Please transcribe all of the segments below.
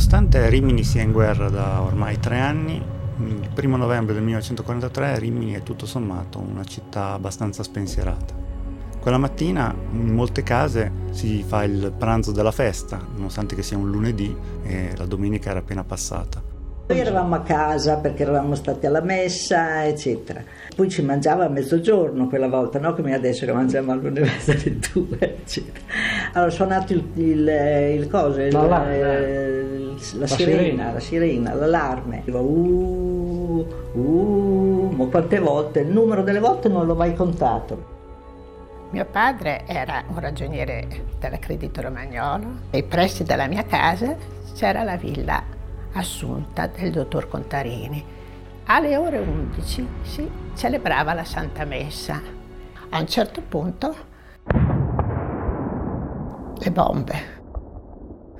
Nonostante Rimini sia in guerra da ormai tre anni, il primo novembre del 1943 Rimini è tutto sommato una città abbastanza spensierata. Quella mattina in molte case si fa il pranzo della festa, nonostante che sia un lunedì e la domenica era appena passata. Noi eravamo a casa perché eravamo stati alla messa, eccetera. Poi ci mangiava a mezzogiorno quella volta, no come adesso che mangiamo all'università alle due, eccetera. Allora suonato il, il, il coso, il, la, la, sirena, sirena, la sirena, l'allarme. Uh, uh, ma quante volte? Il numero delle volte non l'ho mai contato. Mio padre era un ragioniere dell'accredito romagnolo. Nei pressi della mia casa c'era la villa assunta del dottor Contarini. Alle ore 11 si celebrava la Santa Messa. A un certo punto le bombe.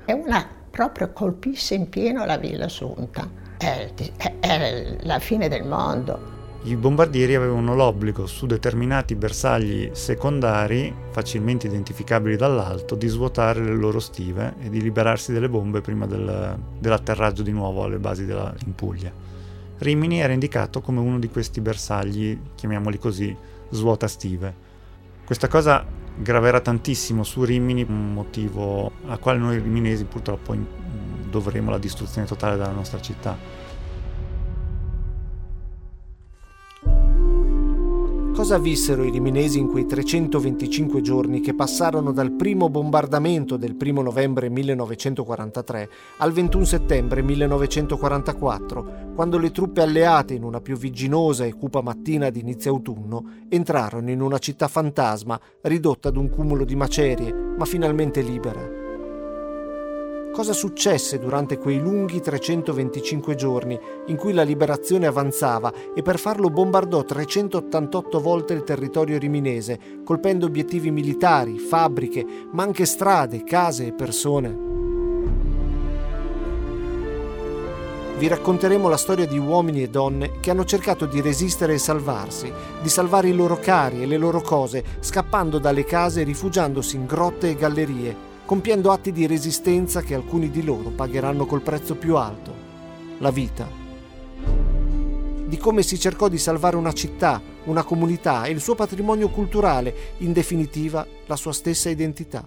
E una proprio colpisse in pieno la Villa Assunta. Era la fine del mondo. I bombardieri avevano l'obbligo su determinati bersagli secondari, facilmente identificabili dall'alto, di svuotare le loro stive e di liberarsi delle bombe prima del, dell'atterraggio di nuovo alle basi della, in Puglia. Rimini era indicato come uno di questi bersagli, chiamiamoli così, svuota stive. Questa cosa graverà tantissimo su Rimini, un motivo a quale noi riminesi purtroppo dovremo la distruzione totale della nostra città. Cosa vissero i riminesi in quei 325 giorni che passarono dal primo bombardamento del 1 novembre 1943 al 21 settembre 1944, quando le truppe alleate in una piovigginosa e cupa mattina di inizio autunno entrarono in una città fantasma ridotta ad un cumulo di macerie, ma finalmente libera? Cosa successe durante quei lunghi 325 giorni in cui la liberazione avanzava e per farlo bombardò 388 volte il territorio riminese, colpendo obiettivi militari, fabbriche, ma anche strade, case e persone? Vi racconteremo la storia di uomini e donne che hanno cercato di resistere e salvarsi, di salvare i loro cari e le loro cose, scappando dalle case e rifugiandosi in grotte e gallerie compiendo atti di resistenza che alcuni di loro pagheranno col prezzo più alto, la vita. Di come si cercò di salvare una città, una comunità e il suo patrimonio culturale, in definitiva la sua stessa identità.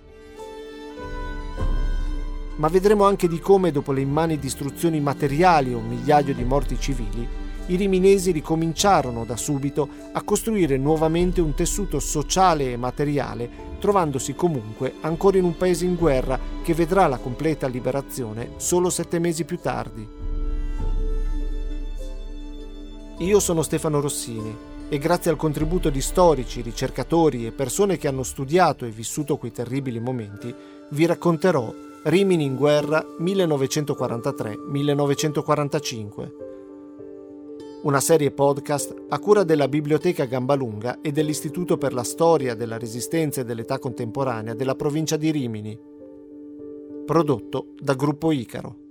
Ma vedremo anche di come, dopo le immani distruzioni materiali e un migliaio di morti civili, i riminesi ricominciarono da subito a costruire nuovamente un tessuto sociale e materiale, trovandosi comunque ancora in un paese in guerra che vedrà la completa liberazione solo sette mesi più tardi. Io sono Stefano Rossini e grazie al contributo di storici, ricercatori e persone che hanno studiato e vissuto quei terribili momenti, vi racconterò Rimini in guerra 1943-1945 una serie podcast a cura della Biblioteca Gambalunga e dell'Istituto per la Storia della Resistenza e dell'Età Contemporanea della provincia di Rimini. Prodotto da Gruppo Icaro.